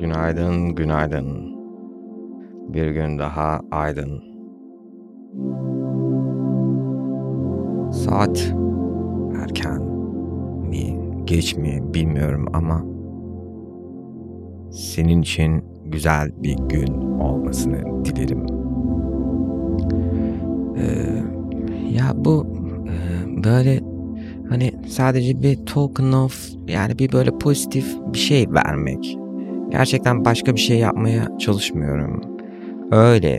Günaydın, günaydın. Bir gün daha aydın. Saat erken mi, geç mi bilmiyorum ama senin için güzel bir gün olmasını dilerim. Ee, ya bu e, böyle hani sadece bir token of yani bir böyle pozitif bir şey vermek. Gerçekten başka bir şey yapmaya çalışmıyorum. Öyle.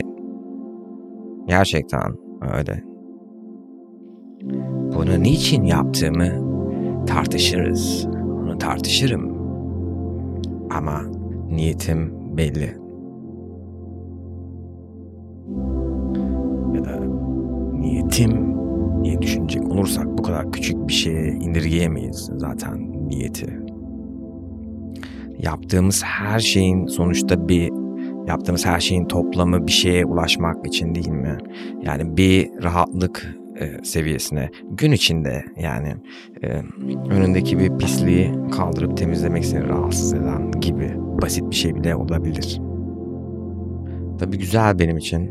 Gerçekten öyle. Bunu niçin yaptığımı tartışırız. Onu tartışırım. Ama niyetim belli. Ya da niyetim diye düşünecek olursak bu kadar küçük bir şeye indirgeyemeyiz zaten niyeti. Yaptığımız her şeyin sonuçta bir yaptığımız her şeyin toplamı bir şeye ulaşmak için değil mi? Yani bir rahatlık e, seviyesine gün içinde yani e, önündeki bir pisliği kaldırıp temizlemek seni rahatsız eden gibi basit bir şey bile olabilir. Tabii güzel benim için.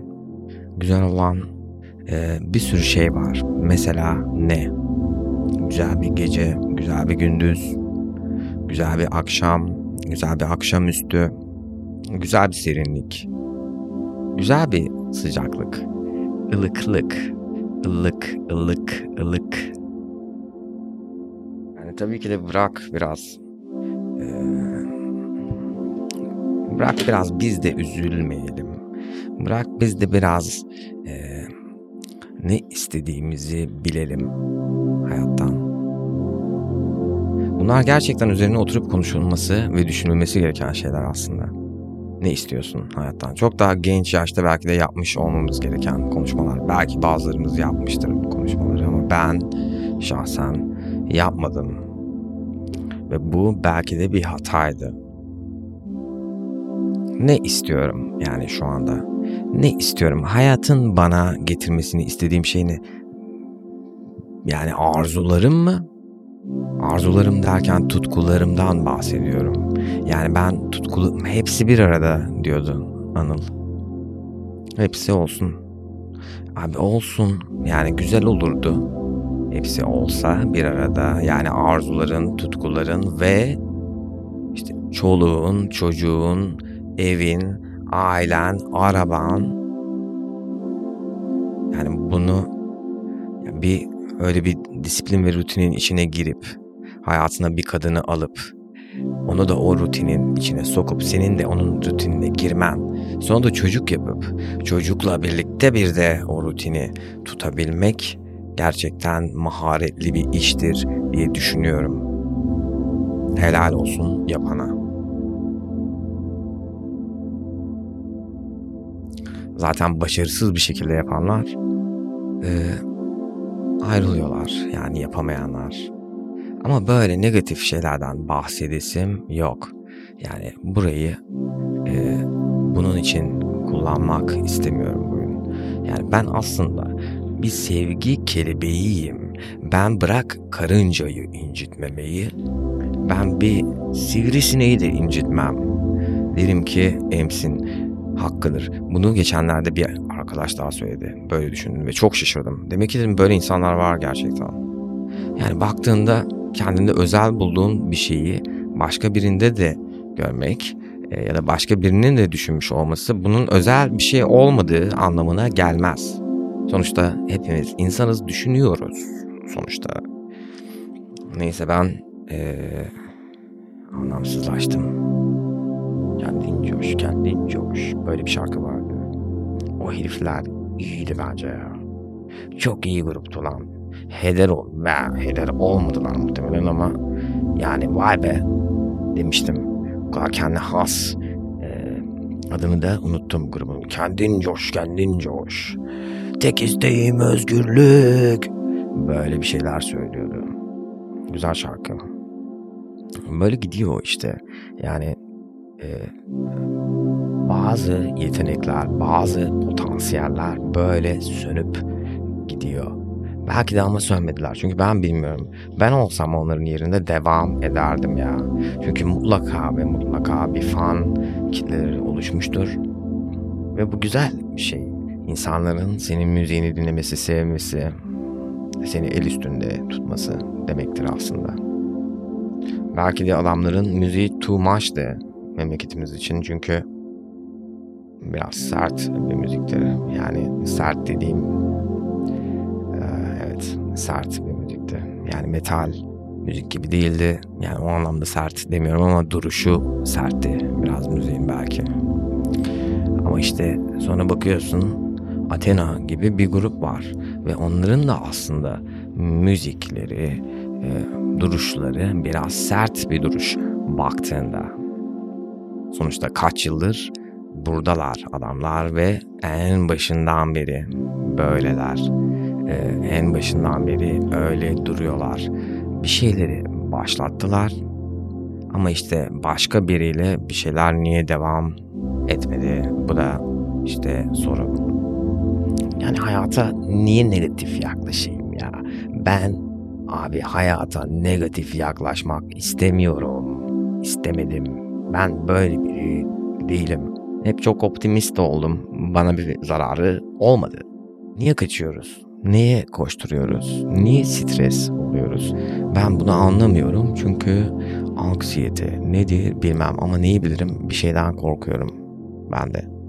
Güzel olan e, bir sürü şey var. Mesela ne? Güzel bir gece, güzel bir gündüz, güzel bir akşam, güzel bir akşamüstü, güzel bir serinlik, güzel bir sıcaklık, ılıklık, ılık, ılık, ılık. Yani tabii ki de bırak biraz, e, bırak biraz biz de üzülmeyelim. Bırak biz de biraz e, ne istediğimizi bilelim hayattan. Bunlar gerçekten üzerine oturup konuşulması ve düşünülmesi gereken şeyler aslında. Ne istiyorsun hayattan? Çok daha genç yaşta belki de yapmış olmamız gereken konuşmalar. Belki bazılarımız yapmıştır bu konuşmaları ama ben şahsen yapmadım. Ve bu belki de bir hataydı. Ne istiyorum yani şu anda? Ne istiyorum? Hayatın bana getirmesini istediğim şey ne? Yani arzularım mı? Arzularım derken tutkularımdan bahsediyorum. Yani ben tutkulu hepsi bir arada diyordun Anıl. Hepsi olsun. Abi olsun. Yani güzel olurdu. Hepsi olsa bir arada. Yani arzuların, tutkuların ve işte çoluğun, çocuğun, evin, ailen, araban. Yani bunu bir öyle bir disiplin ve rutinin içine girip hayatına bir kadını alıp onu da o rutinin içine sokup senin de onun rutinine girmen sonra da çocuk yapıp çocukla birlikte bir de o rutini tutabilmek gerçekten maharetli bir iştir diye düşünüyorum. Helal olsun yapana. Zaten başarısız bir şekilde yapanlar ayrılıyorlar yani yapamayanlar. Ama böyle negatif şeylerden bahsedesim yok. Yani burayı e, bunun için kullanmak istemiyorum bugün. Yani ben aslında bir sevgi kelebeğiyim. Ben bırak karıncayı incitmemeyi, ben bir sivrisineği de incitmem. Derim ki emsin hakkıdır. Bunu geçenlerde bir arkadaş daha söyledi. Böyle düşündüm ve çok şaşırdım. Demek ki dedim böyle insanlar var gerçekten. Yani baktığında kendinde özel bulduğun bir şeyi başka birinde de görmek e, ya da başka birinin de düşünmüş olması bunun özel bir şey olmadığı anlamına gelmez. Sonuçta hepimiz insanız düşünüyoruz sonuçta. Neyse ben e, anlamsızlaştım. Kendin coş, kendin coş. Böyle bir şarkı vardı. O herifler iyiydi bence ya. Çok iyi gruptu lan. Heder ol, ben heder olmadılar muhtemelen ama yani vay be demiştim. O kadar kendi has e, adını da unuttum grubun. Kendin coş, kendin coş. Tek isteğim özgürlük. Böyle bir şeyler söylüyordu. Güzel şarkı. Böyle gidiyor işte. Yani e, bazı yetenekler, bazı potansiyeller böyle sönüp gidiyor. Belki de ama sönmediler. Çünkü ben bilmiyorum. Ben olsam onların yerinde devam ederdim ya. Çünkü mutlaka ve mutlaka bir fan kitleleri oluşmuştur. Ve bu güzel bir şey. İnsanların senin müziğini dinlemesi, sevmesi, seni el üstünde tutması demektir aslında. Belki de adamların müziği too much'tı memleketimiz için. Çünkü biraz sert bir müziktir. Yani sert dediğim evet sert bir müzikti. Yani metal müzik gibi değildi. Yani o anlamda sert demiyorum ama duruşu sertti biraz müziğin belki. Ama işte sonra bakıyorsun Athena gibi bir grup var ve onların da aslında müzikleri, e, duruşları biraz sert bir duruş baktığında. Sonuçta kaç yıldır buradalar adamlar ve en başından beri böyleler. E, en başından beri öyle duruyorlar. Bir şeyleri başlattılar ama işte başka biriyle bir şeyler niye devam etmedi? Bu da işte soru. Yani hayata niye negatif yaklaşayım ya? Ben abi hayata negatif yaklaşmak istemiyorum. İstemedim. Ben böyle biri değilim. Hep çok optimist oldum. Bana bir zararı olmadı. Niye kaçıyoruz? Neye koşturuyoruz? Niye stres oluyoruz? Ben bunu anlamıyorum çünkü anksiyete nedir bilmem ama neyi bilirim bir şeyden korkuyorum ben de.